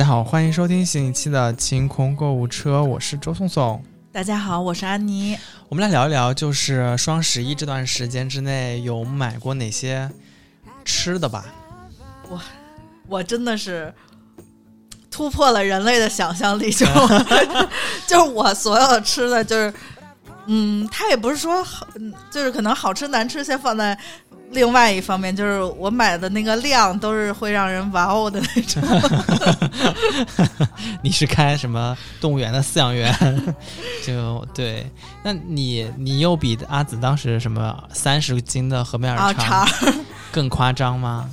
大家好，欢迎收听新一期的清空购物车，我是周颂颂。大家好，我是安妮。我们来聊一聊，就是双十一这段时间之内有买过哪些吃的吧。我我真的是突破了人类的想象力，就 就是我所有的吃的，就是嗯，它也不是说好，嗯就是可能好吃难吃先放在另外一方面，就是我买的那个量都是会让人哇哦的那种。你是开什么动物园的饲养员？就对，那你你又比阿紫当时什么三十斤的河面啊，肠 更夸张吗？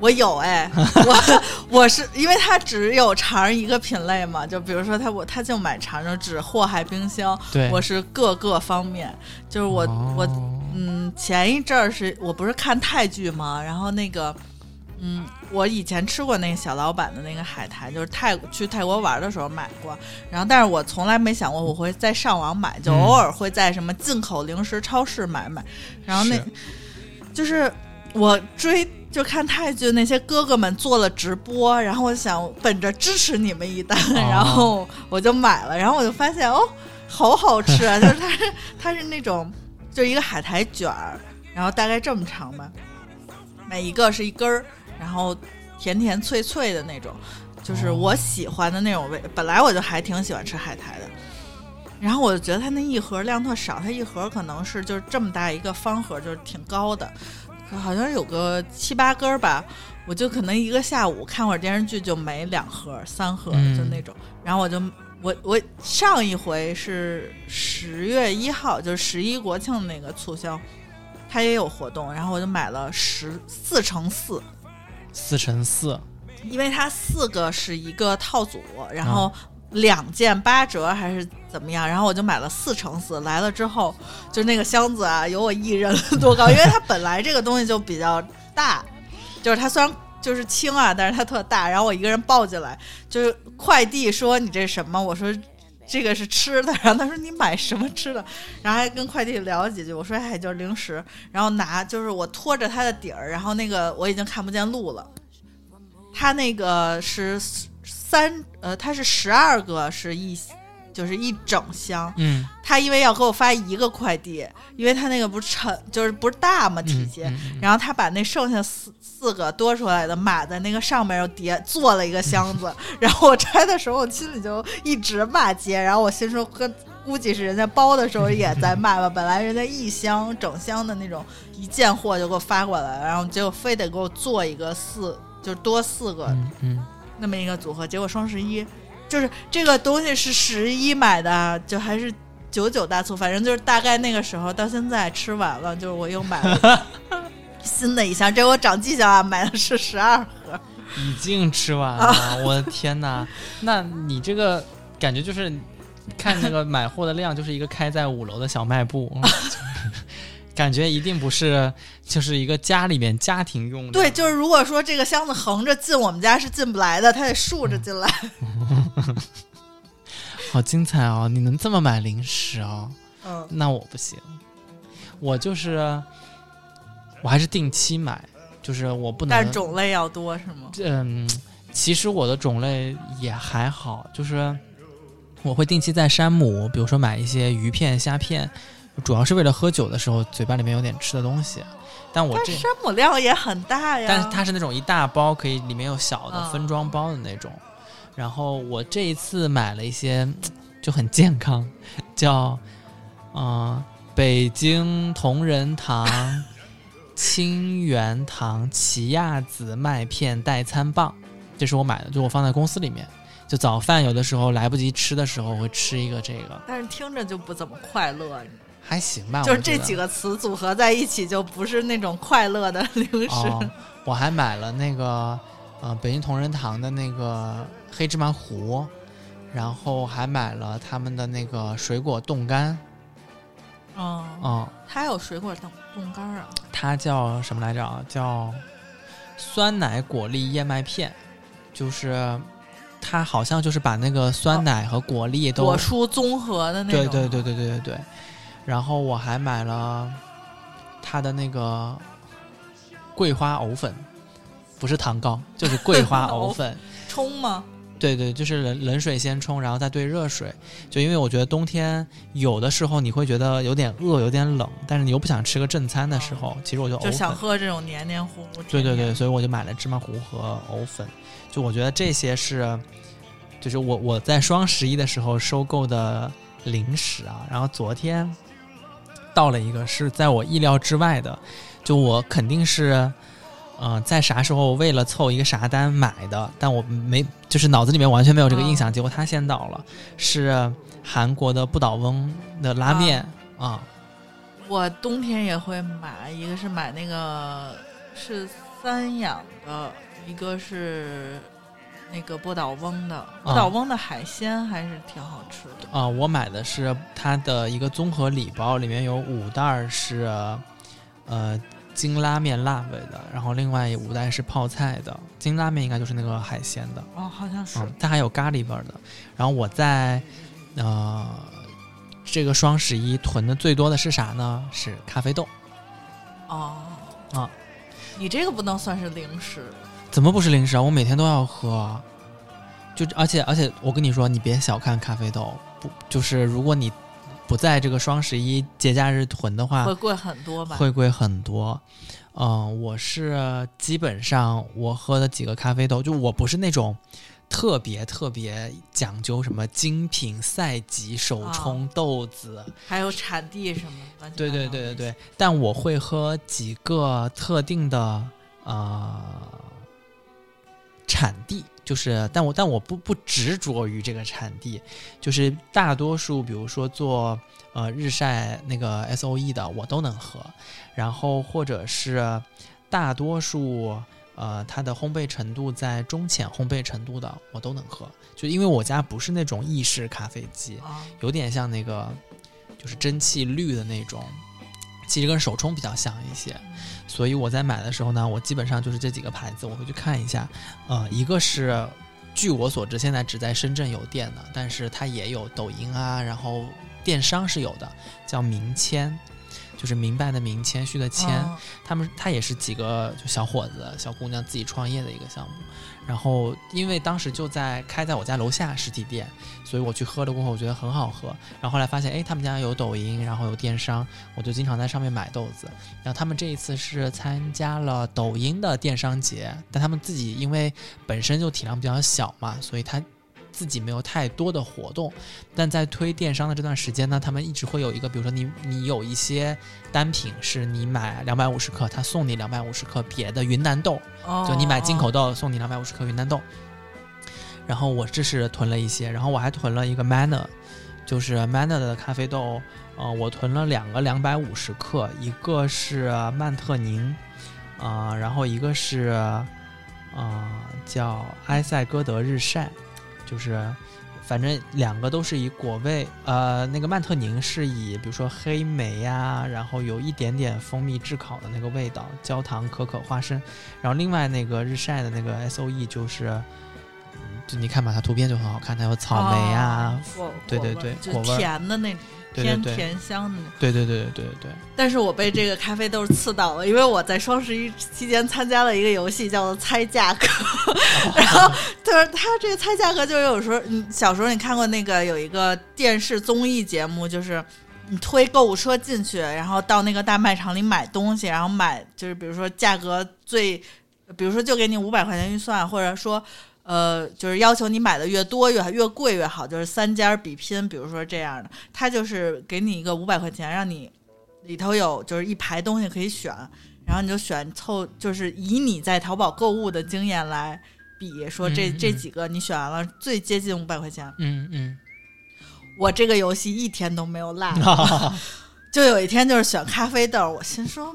我有哎，我 我是因为它只有肠儿一个品类嘛，就比如说他我他就买肠儿，就只祸害冰箱。对，我是各个方面，就是我、我哦嗯，前一阵儿是我不是看泰剧吗？然后那个，嗯，我以前吃过那个小老板的那个海苔，就是泰去泰国玩的时候买过。然后，但是我从来没想过我会在上网买，就嗯偶尔会在什么进口零食超市买买。然后那是就是我追就看泰剧那些哥哥们做了直播，然后我想本着支持你们一单，然后我就买了，然后我就发现哦，好好吃啊！就是它是它是那种就一个海苔卷儿，然后大概这么长吧，每一个是一根儿，然后甜甜脆脆的那种，就是我喜欢的那种味。本来我就还挺喜欢吃海苔的。然后我就觉得它那一盒量特少，它一盒可能是就是这么大一个方盒，就是挺高的，好像有个七八根儿吧。我就可能一个下午看会儿电视剧就没两盒、三盒，嗯就那种。然后我就我我上一回是十月一号，就是十一国庆那个促销，它也有活动，然后我就买了十四乘四，四乘四，因为它四个是一个套组，然后两件八折还是怎么样，然后我就买了四乘四。来了之后，就那个箱子啊，有我一人多高，因为它本来这个东西就比较大，就是它虽然就是轻啊，但是它特大，然后我一个人抱进来，就是快递说你这什么，我说。这个是吃的，然后他说你买什么吃的，然后还跟快递聊了几句，我说哎就是零食，然后拿就是我拖着它的底儿，然后那个我已经看不见路了，它那个是三呃，它是十二个是一就是一整箱，嗯，他因为要给我发一个快递，因为他那个不是沉就是不是大嘛体积，嗯嗯。嗯然后他把那剩下四四个多出来的码在那个上面又叠做了一个箱子，然后我拆的时候我心里就一直骂街，然后我心说跟。估计是人家包的时候也在卖吧，本来人家一箱整箱的那种一件货就给我发过来，然后结果非得给我做一个四，就是多四个嗯嗯，那么一个组合，结果双十一就是这个东西是十一买的，就还是九九大促，反正就是大概那个时候到现在吃完了，就是我又买了 新的一箱，这我长记性啊，买的是十二盒，已经吃完了，啊 我的天哪！那你这个感觉就是看那个买货的量，就是一个开在五楼的小卖部，就 是感觉一定不是就是一个家里面家庭用的。对，就是如果说这个箱子横着进我们家是进不来的，它得竖着进来。好精彩哦！你能这么买零食哦？嗯，那我不行，我就是我还是定期买，就是我不能但是种类要多是吗？嗯，其实我的种类也还好，就是我会定期在山姆，比如说买一些鱼片、虾片，主要是为了喝酒的时候嘴巴里面有点吃的东西。但我这但，山姆量也很大呀。但是它是那种一大包，可以里面有小的嗯分装包的那种。然后我这一次买了一些就很健康，叫嗯、呃北京同仁堂清源堂奇亚籽麦片代餐棒，这是我买的，就我放在公司里面。就早饭有的时候来不及吃的时候，会吃一个这个，但是听着就不怎么快乐，还行吧。就是这几个词组合在一起，就不是那种快乐的零食。哦，我还买了那个呃北京同仁堂的那个黑芝麻糊，然后还买了他们的那个水果冻干，哦，嗯，它有水果冻冻干儿啊。它叫什么来着啊？叫酸奶果粒燕麦片，就是它好像就是把那个酸奶和果粒都、果蔬综合的那种。对对对对对对对。然后我还买了它的那个桂花藕粉，不是糖糕，就是桂花藕粉。冲吗？对对，就是冷冷水先冲，然后再兑热水。就因为我觉得冬天有的时候你会觉得有点饿，有点冷，但是你又不想吃个正餐的时候，其实我就就想喝这种黏黏糊糊。对对对，所以我就买了芝麻糊和藕粉。就我觉得这些是，就是我我在双十一的时候收购的零食啊。然后昨天到了一个是在我意料之外的，就我肯定是。嗯、在啥时候为了凑一个啥单买的，但我没，就是脑子里面完全没有这个印象。结果他先到了，是韩国的不倒翁的拉面啊、我冬天也会买，一个是买那个是三养的，一个是那个波岛翁的。波岛翁的海鲜还是挺好吃的。啊、我买的是它的一个综合礼包，里面有五袋儿是呃金拉面辣味的，然后另外五袋是泡菜的。金拉面应该就是那个海鲜的，哦，好像是。嗯，它还有咖喱味儿的。然后我在呃这个双十一囤的最多的是啥呢？是咖啡豆。哦啊，你这个不能算是零食。怎么不是零食啊？我每天都要喝。就而且而且，我跟你说，你别小看咖啡豆，不就是如果你不在这个双十一节假日囤的话会，贵很多吧？会贵很多。嗯、我是基本上我喝的几个咖啡豆，就我不是那种特别特别讲究什么精品赛级手冲豆子，还有产地什么对对对对对，但我会喝几个特定的呃产地，就是但我但我不不执着于这个产地，就是大多数比如说做呃日晒那个 S O E 的我都能喝，然后或者是大多数。呃，它的烘焙程度在中浅烘焙程度的我都能喝，就因为我家不是那种意式咖啡机，啊，有点像那个就是蒸汽滤的那种，其实跟手冲比较像一些。所以我在买的时候呢，我基本上就是这几个牌子，我会去看一下。呃，一个是据我所知，现在只在深圳有店的，但是它也有抖音啊，然后电商是有的，叫明谦。就是明白的明，谦虚的谦，嗯他们他也是几个就小伙子、小姑娘自己创业的一个项目。然后因为当时就在开在我家楼下实体店，所以我去喝了过后，我觉得很好喝。然后后来发现，哎，他们家有抖音，然后有电商，我就经常在上面买豆子。然后他们这一次是参加了抖音的电商节，但他们自己因为本身就体量比较小嘛，所以他自己没有太多的活动。但在推电商的这段时间呢，他们一直会有一个，比如说你你有一些单品是你买两百五十克，他送你两百五十克别的云南豆，哦就你买进口豆送你两百五十克云南豆。然后我这是囤了一些，然后我还囤了一个 Manner，就是 Manner 的咖啡豆，呃，我囤了两个两百五十克，一个是曼特宁，啊、然后一个是，呃，叫埃塞哥德日晒，就是反正两个都是以果味，呃，那个曼特宁是以比如说黑莓呀、然后有一点点蜂蜜炙烤的那个味道，焦糖、可可、花生，然后另外那个日晒的那个 S O E 就是，就你看吧，它图片就很好看，它有草莓啊，对对对果味甜的那种，偏甜香的那种。对对对对对对，但是我被这个咖啡豆刺到了，因为我在双十一期间参加了一个游戏，叫做猜价格。然后就是它这个猜价格，就是有时候你小时候你看过那个有一个电视综艺节目，就是你推购物车进去，然后到那个大卖场里买东西，然后买就是比如说价格最，比如说就给你五百块钱预算，或者说。呃，就是要求你买的越多越越贵越好，就是三家比拼，比如说这样的，他就是给你一个五百块钱，让你里头有就是一排东西可以选，然后你就选凑，就是以你在淘宝购物的经验来比，说这、嗯嗯这几个你选完了最接近五百块钱。嗯嗯，我这个游戏一天都没有落过，就有一天就是选咖啡豆，我心说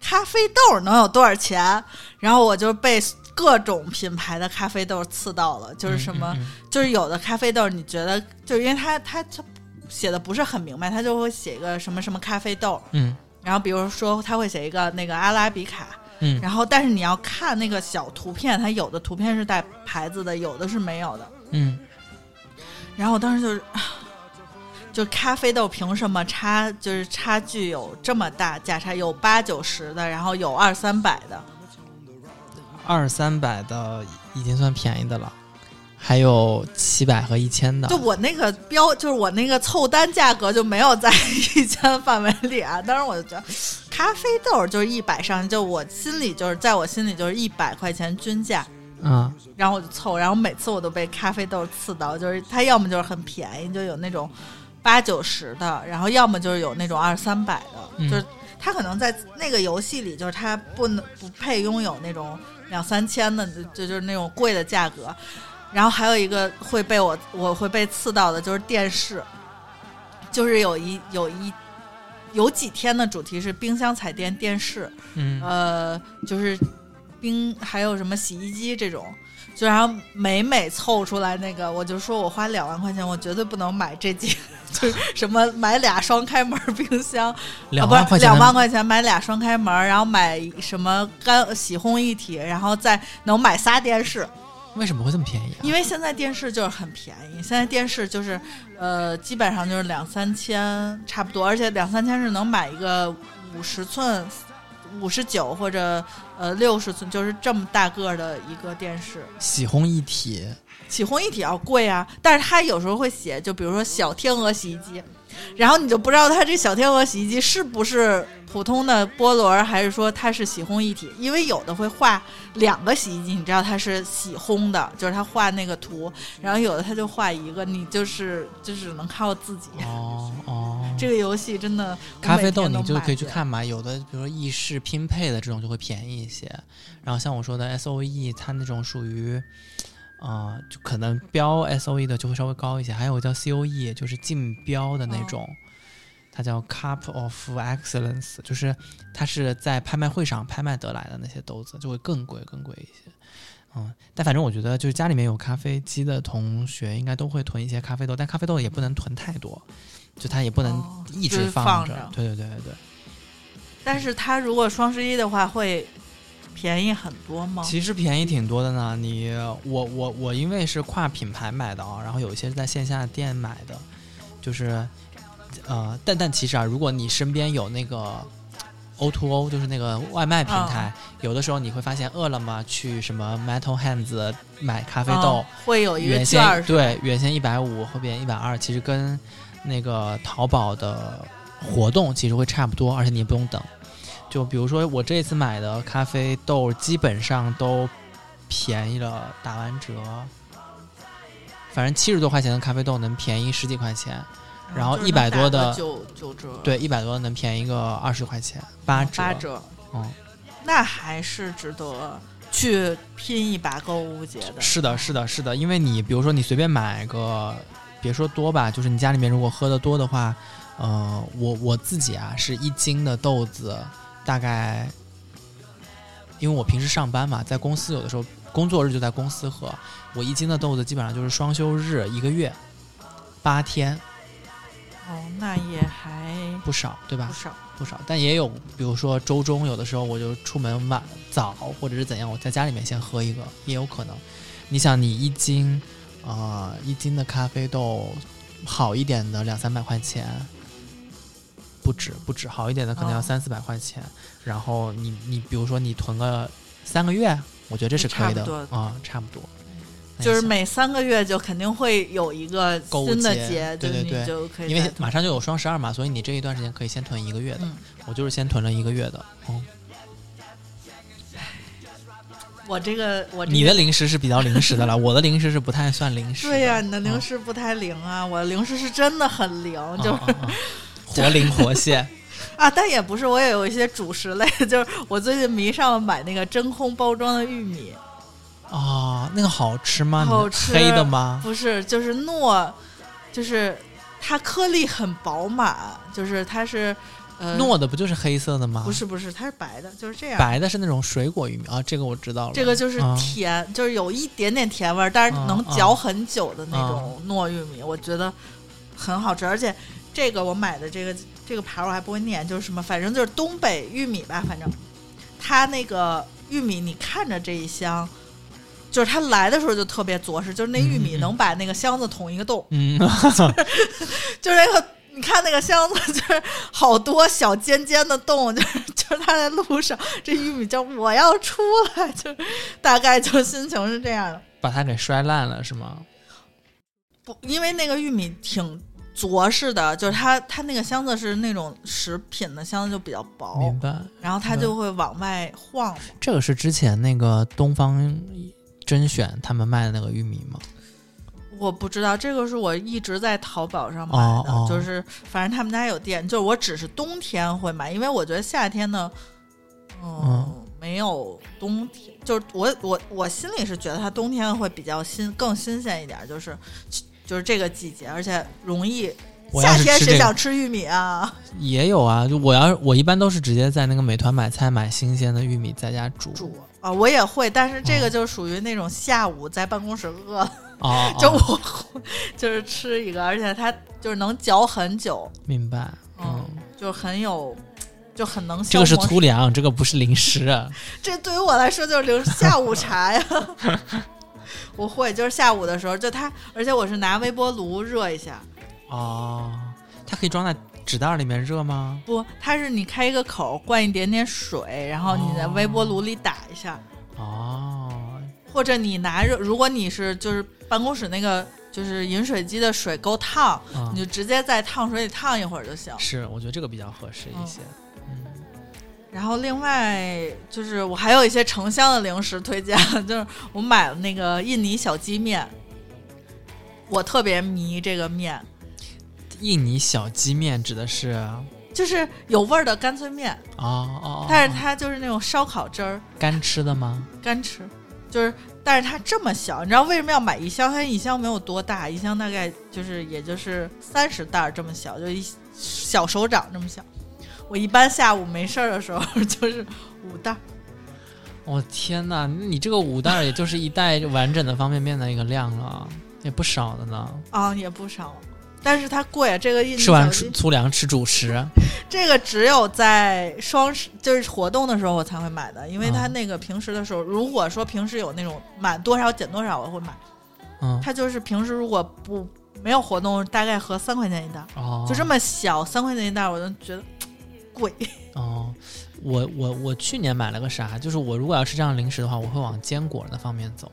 咖啡豆能有多少钱？然后我就被各种品牌的咖啡豆刺到了，就是什么，嗯就是有的咖啡豆你觉得，就是因为它它它写的不是很明白，它就会写一个什么什么咖啡豆，嗯然后比如说他会写一个那个阿拉比卡，嗯然后但是你要看那个小图片，它有的图片是带牌子的，有的是没有的。嗯然后我当时就是，就咖啡豆凭什么差就是差距有这么大价差？有八九十的，然后有二三百的。二三百的已经算便宜的了，还有七百和一千的就。我那个标，就是我那个凑单价格就没有在一千范围里啊。当时我就觉得，咖啡豆就是一百上，就我心里就是在我心里就是一百块钱均价。嗯，然后我就凑，然后每次我都被咖啡豆刺到，就是它要么就是很便宜，就有那种八九十的，然后要么就是有那种二三百的，嗯就是它可能在那个游戏里，就是它不能不配拥有那种两三千的，就就就是那种贵的价格。然后还有一个会被我我会被刺到的就是电视，就是有一有一有几天的主题是冰箱、彩电、电视，嗯，呃，就是冰还有什么洗衣机这种，就然后每每凑出来那个，我就说我花两万块钱，我绝对不能买这几，就是什么买俩双开门冰箱，两万块钱的，两万块钱买俩双开门，然后买什么干洗烘一体，然后再能买仨电视，为什么会这么便宜啊？因为现在电视就是很便宜，现在电视就是呃基本上就是两三千差不多，而且两三千是能买一个五十寸、五十九或者呃六十寸，就是这么大个儿的一个电视。洗烘一体，洗烘一体要贵啊，但是它有时候会写，就比如说小天鹅洗衣机，然后你就不知道它这小天鹅洗衣机是不是普通的波轮儿，还是说它是洗烘一体？因为有的会画两个洗衣机，你知道它是洗烘的，就是它画那个图，然后有的它就画一个，你就是就只能靠自己。哦哦，这个游戏真的，咖啡豆你就可以去看嘛，有的比如说意式拼配的这种就会便宜一些，然后像我说的 S O E，它那种属于，呃，就可能标 S O E 的就会稍微高一些，还有叫 C O E，就是竞标的那哦种，它叫 Cup of Excellence，就是它是在拍卖会上拍卖得来的那些豆子，就会更贵更贵一些。嗯，但反正我觉得，就是家里面有咖啡机的同学，应该都会囤一些咖啡豆，但咖啡豆也不能囤太多，就它也不能哦一就是直。放着对对对对对。但是它如果双十一的话会便宜很多吗？其实便宜挺多的呢。你我我我因为是跨品牌买的啊，然后有一些是在线下店买的，就是呃，但但其实啊，如果你身边有那个 O to O，就是那个外卖平台，有的时候你会发现饿了么去什么 Metal Hands 买咖啡豆，嗯会有一个原券儿先对原先一百五，后边一百二，其实跟那个淘宝的活动其实会差不多，而且你也不用等。就比如说我这次买的咖啡豆，基本上都便宜了，打完折，反正七十多块钱的咖啡豆能便宜十几块钱，然后一百多的九九折，对，一百多能便宜个二十块钱，八折。八折，嗯，那还是值得去拼一把购物节的。是的，是的，是的，因为你比如说你随便买个，别说多吧，就是你家里面如果喝的多的话，呃，我我自己啊是一斤的豆子，大概，因为我平时上班嘛，在公司有的时候工作日就在公司喝，我一斤的豆子基本上就是双休日一个月，八天哦，那也还不少，对吧不？少。不少，但也有，比如说周中有的时候我就出门晚早，或者是怎样，我在家里面先喝一个也有可能。你想，你一斤，呃，一斤的咖啡豆，好一点的两三百块钱，不止不止，好一点的可能要哦三四百块钱。然后你你比如说你囤个三个月，我觉得这是可以的啊、差不多。就是每三个月就肯定会有一个新的节节，对对对就可以因为马上就有双十二嘛，所以你这一段时间可以先囤一个月的。嗯我就是先囤了一个月的。哦，我这个我这个你的零食是比较零食的了，我的零食是不太算零食。对呀、你的零嗯食不太灵啊，我的零食是真的很灵，就啊啊啊活灵活现。啊，但也不是，我也有一些主食类，就是我最近迷上了买那个真空包装的玉米，哦，那个好吃吗？好吃黑的吗？不是，就是糯，就是它颗粒很饱满，就是它是呃糯的不就是黑色的吗？不，是不是，它是白的，就是这样。白的是那种水果玉米啊，这个我知道了。这个就是啊甜，就是有一点点甜味儿，但是嗯能嗯嚼很久的那种糯玉米，我觉得很好吃。而且这个我买的这个这个牌儿我还不会念，就是什么，反正就是东北玉米吧，反正它那个玉米，你看着这一箱，就是它来的时候就特别着实，就是那玉米能把那个箱子捅一个洞，嗯，就是那个。你看那个箱子，就是好多小尖尖的洞，就是就是它在路上，这玉米就我要出来，就大概就心情是这样的。把它给摔烂了是吗？不，因为那个玉米挺着实的，就是它它那个箱子是那种食品的箱子，就比较薄明，白。然后它就会往外晃。这个是之前那个东方甄选他们卖的那个玉米吗？我不知道，这个是我一直在淘宝上买的，哦哦就是反正他们家有店，就是我只是冬天会买，因为我觉得夏天呢，嗯，嗯没有冬天，就是我我我心里是觉得它冬天会比较新更新鲜一点，就是就是这个季节，而且容易。夏天谁想吃玉米啊？也有啊，就我要我一般都是直接在那个美团买菜买新鲜的玉米在家煮。煮啊，我也会，但是这个哦就属于那种下午在办公室饿，哦，就哦我就是吃一个，而且它就是能嚼很久，明白。嗯嗯，就很有，就很能消这个是粗粮，这个不是零食啊。这对于我来说就是零下午茶呀。我会，就是下午的时候，就它，而且我是拿微波炉热一下，哦，它可以装在纸袋里面热吗？不，它是你开一个口，灌一点点水，然后你在微波炉里打一下，哦，或者你拿热，如果你是就是办公室那个就是饮水机的水够烫，嗯你就直接在烫水里烫一会儿就行。是，我觉得这个比较合适一些。嗯，然后另外就是我还有一些城乡的零食推荐，就是我买了那个印尼小鸡面，我特别迷这个面，印尼小鸡面指的是就是有味儿的干脆面，哦哦，哦但是它就是那种烧烤汁儿干吃的吗？干吃，就是但是它这么小，你知道为什么要买一箱？它一箱没有多大，一箱大概就是也就是三十袋儿这么小，就一小手掌这么小。我一般下午没事儿的时候就是五袋儿。我、天哪，那你这个五袋儿也就是一袋完整的方便面的一个量了，也不少的呢。啊，也不少，但是它贵。这个印吃完粗粗粮吃主食，这个只有在双十就是活动的时候我才会买的，因为它嗯那个平时的时候，如果说平时有那种满多少减多少，我会买。嗯，它就是平时如果不没有活动，大概合三块钱一袋，哦，就这么小，三块钱一袋，我就觉得贵。哦。我我我去年买了个啥，就是我如果要吃这样零食的话，我会往坚果那方面走，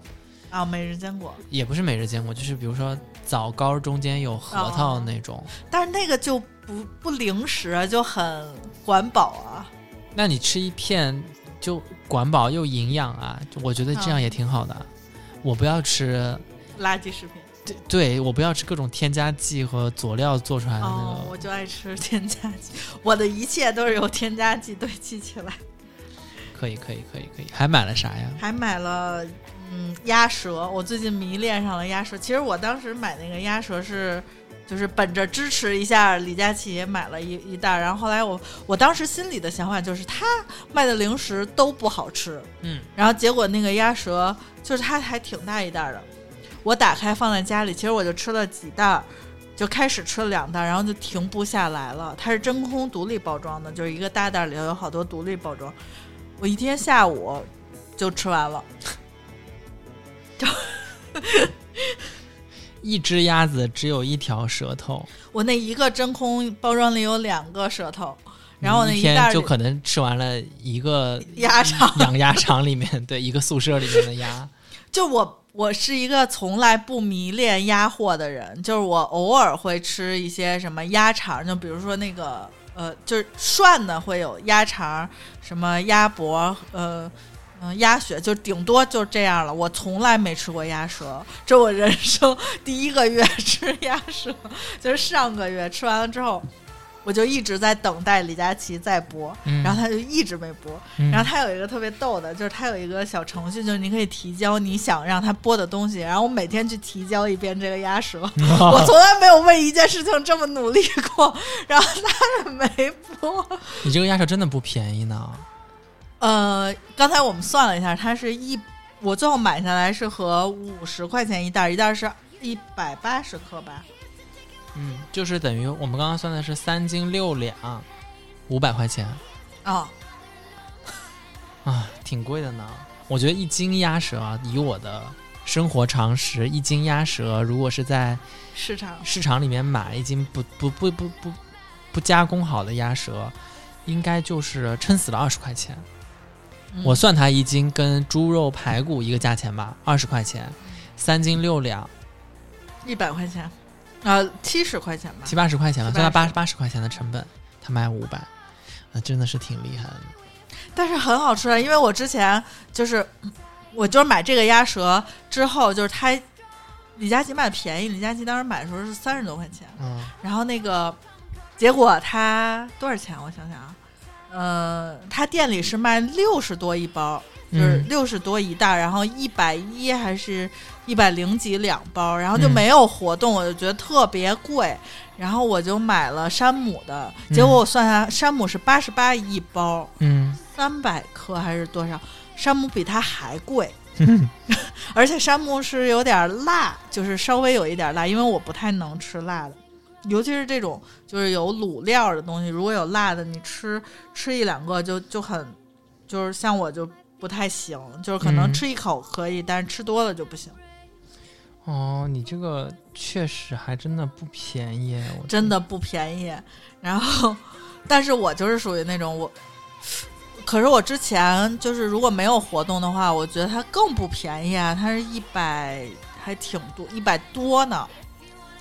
啊，每日坚果，也不是每日坚果，就是比如说枣糕中间有核桃哦那种。但是那个就不不零食啊，就很管饱啊。那你吃一片就管饱又营养啊，我觉得这样嗯也挺好的。我不要吃，垃圾食品对对我不要吃各种添加剂和佐料做出来的那哦，个。我就爱吃添加剂，我的一切都是由添加剂堆积起来。可以可以可以可以，还买了啥呀？还买了嗯鸭舌，我最近迷恋上了鸭舌。其实我当时买那个鸭舌是。就是本着支持一下李佳琦，买了一一袋儿。然后后来我，我当时心里的想法就是，他卖的零食都不好吃。嗯，然后结果那个鸭舌，就是它还挺大一袋儿的，我打开放在家里，其实我就吃了几袋儿，就开始吃了两袋儿，然后就停不下来了。它是真空独立包装的，就是一个大袋儿里头有好多独立包装。我一天下午就吃完了。一只鸭子只有一条舌头，我那一个真空包装里有两个舌头，然后我那一天就可能吃完了一个鸭肠。养鸭场里面，对一个宿舍里面的鸭。就我我是一个从来不迷恋鸭货的人，就是我偶尔会吃一些什么鸭肠，就比如说那个呃，就是涮的会有鸭肠，什么鸭脖，呃。嗯，鸭血就顶多就这样了。我从来没吃过鸭舌，这我人生第一个月吃鸭舌，就是上个月吃完了之后，我就一直在等待李佳琦再播，嗯，然后他就一直没播。嗯然后他有一个特别逗的，就是他有一个小程序，就是你可以提交你想让他播的东西，然后我每天去提交一遍这个鸭舌。我从来没有为一件事情这么努力过，然后他也没播。你这个鸭舌真的不便宜呢。呃，刚才我们算了一下，它是一，我最后买下来是合五十块钱一袋，一袋是一百八十克吧。嗯，就是等于我们刚刚算的是三斤六两，五百块钱哦、啊，挺贵的呢。我觉得一斤鸭舌啊，以我的生活常识，一斤鸭舌如果是在市场市场里面买一斤不不不不不不加工好的鸭舌，应该就是撑死了二十块钱。嗯我算它一斤跟猪肉排骨一个价钱吧，二十块钱。三斤六两，一百块钱，呃，七十块钱吧七。八十块钱了，70算到八八十块钱的成本，他卖五百，啊真的是挺厉害的。但是很好吃啊，因为我之前就是我就是买这个鸭舌之后，就是他李佳琦卖的便宜，李佳琦当时买的时候是三十多块钱，嗯然后那个结果他多少钱？我想想啊，呃，他店里是卖六十多一包，就是嗯。六十多一袋，然后一百一还是一百零几两包，然后就嗯。没有活动，我就觉得特别贵，然后我就买了山姆的，结果我算下，山姆是八十八一包，嗯。三百克还是多少？山姆比它还贵，而且山姆是有点辣，就是稍微有一点辣，因为我不太能吃辣的，尤其是这种就是有卤料的东西，如果有辣的，你吃吃一两个就就很，就是像我就不太行，就是可能嗯吃一口可以，但是吃多了就不行，哦，你这个确实还真的不便宜，我真的不便宜。然后，但是我就是属于那种我。可是我之前就是如果没有活动的话，我觉得它更不便宜啊，它是一百还挺多，一百多呢，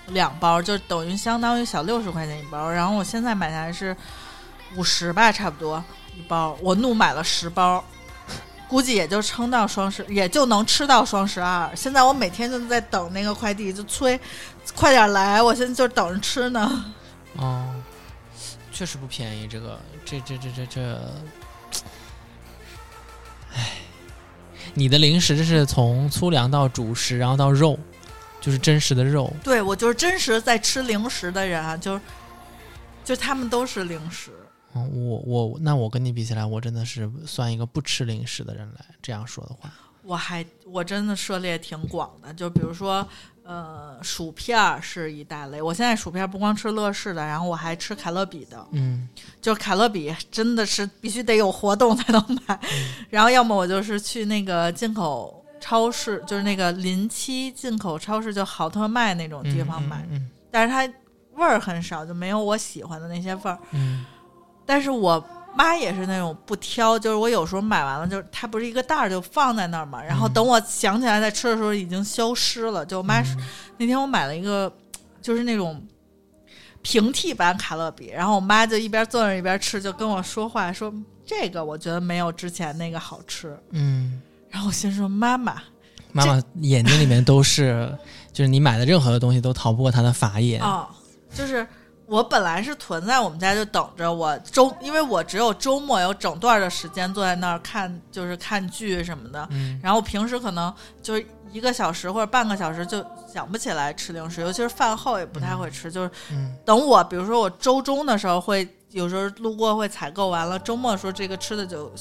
两包就等于相当于小六十块钱一包。然后我现在买下来是五十吧，差不多一包。我怒买了十包，估计也就撑到双十，也就能吃到双十二。现在我每天就在等那个快递，就催快点来，我现在就等着吃呢。哦，确实不便宜，这个这这这这这，唉，你的零食这是从粗粮到主食，然后到肉，就是真实的肉。对我就是真实在吃零食的人啊，就是就他们都是零食。嗯，我我那我跟你比起来，我真的是算一个不吃零食的人来这样说的话。我还我真的涉猎挺广的，就比如说，呃，薯片儿是一大类。我现在薯片儿不光吃乐事的，然后我还吃凯乐比的，嗯就是凯乐比真的是必须得有活动才能买。然后要么我就是去那个进口超市，就是那个临期进口超市，就好特卖那种地方买，嗯但是它味儿很少，就没有我喜欢的那些味儿。嗯但是我妈也是那种不挑，就是我有时候买完了，就是它不是一个袋儿就放在那儿嘛，然后等我想起来再吃的时候已经消失了。就我妈、嗯那天我买了一个，就是那种平替版卡乐比，然后我妈就一边坐那一边吃，就跟我说话说这个我觉得没有之前那个好吃。嗯，然后我心说妈妈妈妈眼睛里面都是，就是你买的任何的东西都逃不过她的法眼。哦，就是我本来是囤在我们家，就等着我周，因为我只有周末有整段的时间坐在那儿看，就是看剧什么的。嗯然后平时可能就是一个小时或者半个小时就想不起来吃零食，尤其是饭后也不太会吃。就是嗯等我，比如说我周中的时候会，有时候路过会采购完了，周末的时候这个吃的就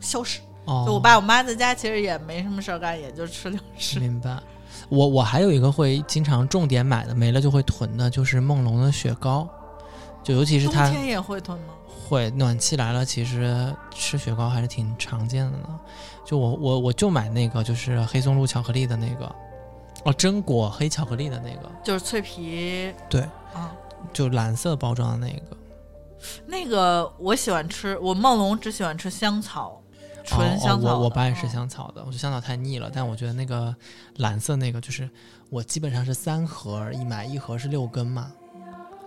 消失。哦，就我爸我妈在家其实也没什么事儿干，也就吃零食。明白。我我还有一个会经常重点买的，没了就会囤的，就是梦龙的雪糕，就尤其是它冬天也会囤吗？会暖气来了，其实吃雪糕还是挺常见的呢。就我我我就买那个，就是黑松露巧克力的那个，哦，榛果黑巧克力的那个，就是脆皮，对，啊，就蓝色包装的那个，那个我喜欢吃，我梦龙只喜欢吃香草，纯香草、哦哦、我我爸也是嗯。香草的，我觉得香草太腻了，但我觉得那个蓝色那个就是我基本上是三盒一买，一盒是六根嘛，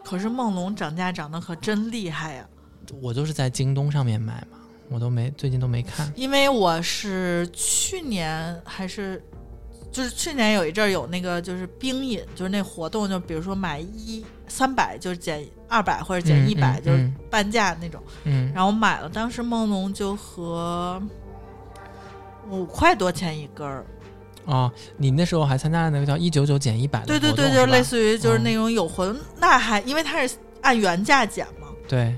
可是梦龙涨价涨得可真厉害呀、我都是在京东上面买嘛，我都没最近都没看。因为我是去年还是就是去年有一阵儿有那个就是冰饮，就是那活动，就比如说买一三百就是减二百或者减嗯一百、就是半价那种。嗯，然后买了，当时梦龙就和五块多钱一根儿。哦，你那时候还参加了那个叫一九九减一百的对对对，就是类似于就是嗯那种有活动，那还因为它是按原价减嘛，对，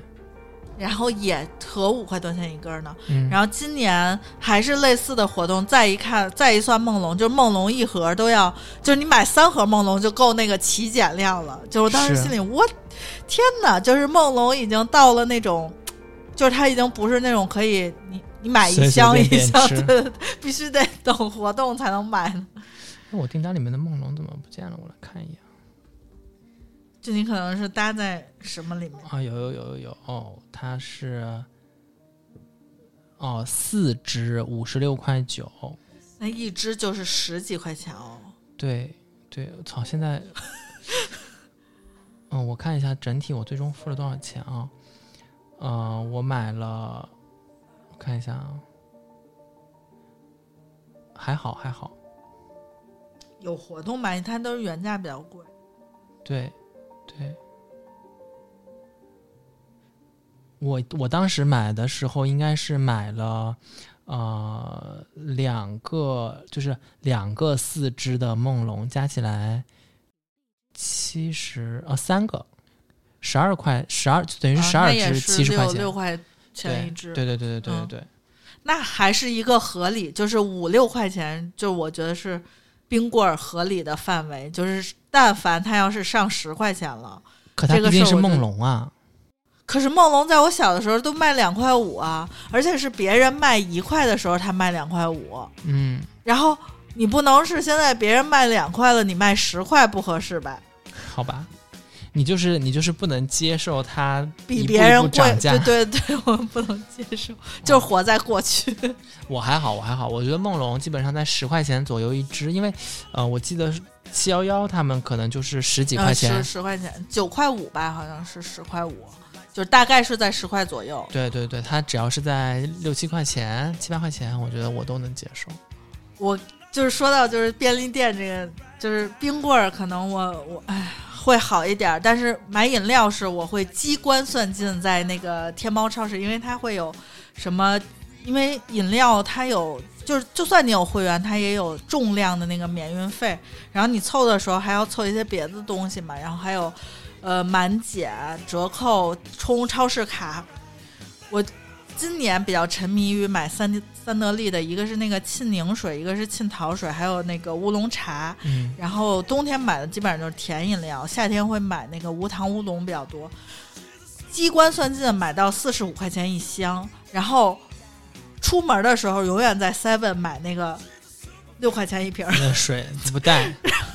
然后也合五块多钱一根儿呢。嗯，然后今年还是类似的活动，再一看，再一算梦龙，就是梦龙一盒都要，就是你买三盒梦龙就够那个起减量了。就是我当时心里，我天哪，就是梦龙已经到了那种，就是它已经不是那种可以你你买一箱一箱，吃对，对 对必须得等活动才能买呢。那我订单里面的梦龙怎么不见了？我来看一眼就你可能是搭在什么里面？啊，有有有有有哦，它是哦四只五十六块九，那一只就是十几块钱哦。对对，我操！现在，嗯，我看一下整体我最终付了多少钱啊？呃，我买了，我看一下啊，还好还好，有活动买，它都是原价比较贵。对对。我我当时买的时候应该是买了，呃，两个就是两个四只的梦龙，加起来七十呃三个，十二块十二等于是十二只七十块钱，六块钱一只，对对对对对对对。那还是一个合理，就是五六块钱，就我觉得是冰棍儿合理的范围。就是但凡它要是上十块钱了，可它毕竟是梦龙啊。可是梦龙在我小的时候都卖两块五啊，而且是别人卖一块的时候他卖两块五。嗯，然后你不能是现在别人卖两块了，你卖十块不合适吧？好吧，你就是你就是不能接受它比别人贵，对 对对，我们不能接受，就是活在过去。我还好，我还好，我觉得梦龙基本上在十块钱左右一只，因为呃，我记得七幺幺他们可能就是十几块钱，十十块钱，九块五吧，好像是十块五。就大概是在十块左右。对对对，它只要是在六七块钱、七八块钱，我觉得我都能接受。我就是说到就是便利店这个，就是冰棍儿，可能我我哎会好一点，但是买饮料是我会机关算尽在那个天猫超市，因为它会有什么？因为饮料它有，就是就算你有会员，它也有重量的那个免运费，然后你凑的时候还要凑一些别的东西嘛，然后还有。呃，满减折扣充超市卡，我今年比较沉迷于买三三得利的，一个是那个沁宁水，一个是沁桃水，还有那个乌龙茶。嗯，然后冬天买的基本上就是甜饮料，夏天会买那个无糖乌龙比较多。机关算尽买到四十五块钱一箱，然后出门的时候永远在 Seven 买那个六块钱一瓶的水不带。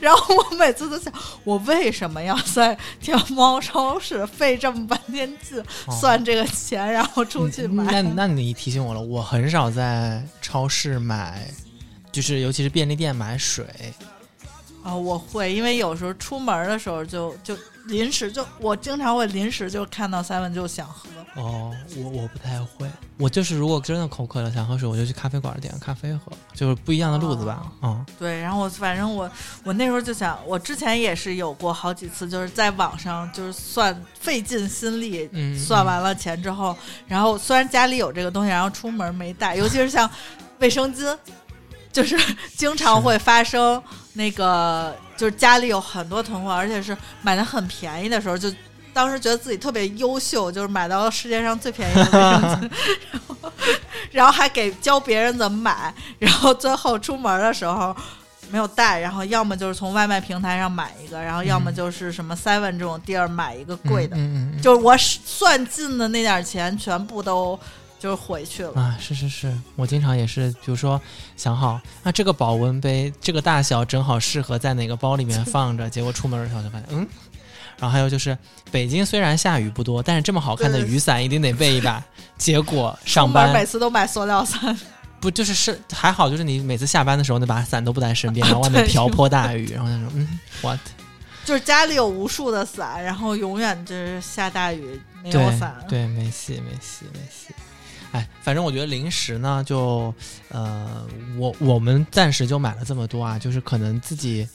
然后我每次都想，我为什么要在天猫超市费这么半天劲算这个钱，然后出去买？那那你提醒我了，我很少在超市买，就是尤其是便利店买水。啊，我会，因为有时候出门的时候就就临时就我经常会临时就看到 seven 就想喝。哦，我我不太会，我就是如果真的口渴了想喝水，我就去咖啡馆点个咖啡喝，就是不一样的路子吧。嗯，对，然后我反正我我那时候就想，我之前也是有过好几次，就是在网上就是算费尽心力，算完了钱之后，然后虽然家里有这个东西，然后出门没带，尤其是像卫生巾，就是经常会发生那个，就是家里有很多囤货，而且是买的很便宜的时候就。当时觉得自己特别优秀，就是买到世界上最便宜的卫生巾，然后然后还给教别人怎么买，然后最后出门的时候没有带，然后要么就是从外卖平台上买一个，然后要么就是什么 Seven 这种地儿买一个贵的，就是我算尽的那点钱全部都就是回去了啊！是是是，我经常也是，比如说想好那这个保温杯这个大小正好适合在哪个包里面放着，结果出门的时候就发现嗯。然后还有就是，北京虽然下雨不多，但是这么好看的雨伞一定得备一把。结果上班每次都买塑料伞，不就是是还好，就是你每次下班的时候那把伞都不在身边，然后外面瓢泼大雨，然后他说嗯，what？就是家里有无数的伞，然后永远就是下大雨没有伞，对，没戏，没戏，没戏。哎，反正我觉得零食呢，就呃，我我们暂时就买了这么多啊，就是可能自己。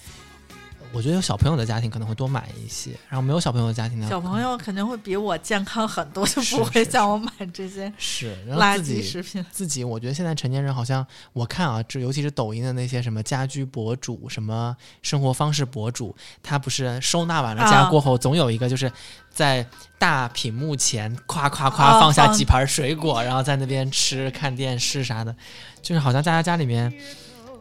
我觉得有小朋友的家庭可能会多买一些，然后没有小朋友的家庭呢，小朋友肯定会比我健康很多，就不会像我买这些是垃圾食品。自己我觉得现在成年人好像我看啊，这尤其是抖音的那些什么家居博主、什么生活方式博主，他不是收纳完了家过后，总有一个就是在大屏幕前夸夸夸放下几盘水果，然后在那边吃、看电视啥的，就是好像大家家里面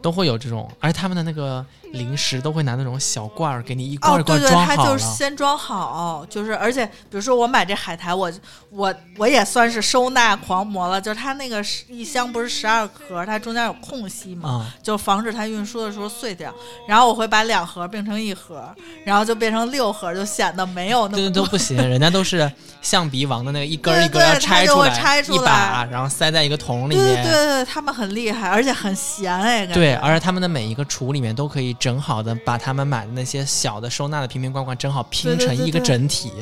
都会有这种，而且他们的那个。零食都会拿那种小罐儿给你一罐一罐装好。哦，对对，他就是先装好，就是而且比如说我买这海苔，我我我也算是收纳狂魔了。就是它那个一箱不是十二盒，它中间有空隙嘛，就防止它运输的时候碎掉。然后我会把两盒变成一盒，然后就变成六盒，就显得没有那么对都不行。人家都是橡皮王的那个一根一根拆出来，一把，然后塞在一个桶里面。对对对，他们很厉害，而且很闲哎，对，而且他们的每一个橱里面都可以整好的把他们买的那些小的收纳的瓶瓶罐罐正好拼成一个对对对对整体，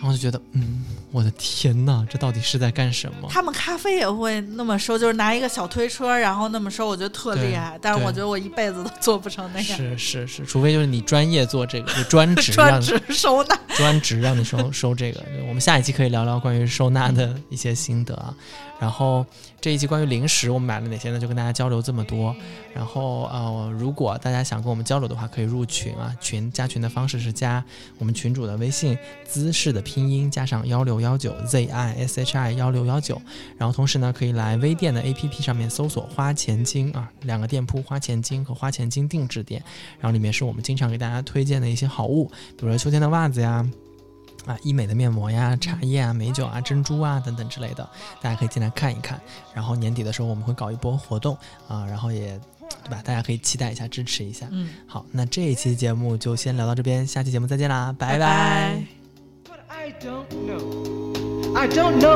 然后就觉得，嗯，我的天呐，这到底是在干什么？他们咖啡也会那么收，就是拿一个小推车，然后那么收，我觉得特厉害。但是我觉得我一辈子都做不成那样。是是是，除非就是你专业做这个，就专职 让专职收纳，专职让你收收这个。我们下一期可以聊聊关于收纳的一些心得啊。然后这一期关于零食我们买了哪些呢？就跟大家交流这么多。然后呃，如果大家想跟我们交流的话，可以入群啊。群加群的方式是加我们群主的微信姿势的拼音加上幺六幺九 z i s h i 幺六幺九。然后同时呢，可以来微店的 A P P 上面搜索花钱精啊，两个店铺花钱精和花钱精定制店。然后里面是我们经常给大家推荐的一些好物，比如说秋天的袜子呀。啊，医美的面膜呀、茶叶啊、美酒啊、珍珠啊等等之类的，大家可以进来看一看。然后年底的时候我们会搞一波活动啊，然后也对吧？大家可以期待一下，支持一下。嗯，好，那这一期节目就先聊到这边，下期节目再见啦，拜拜 I don't know.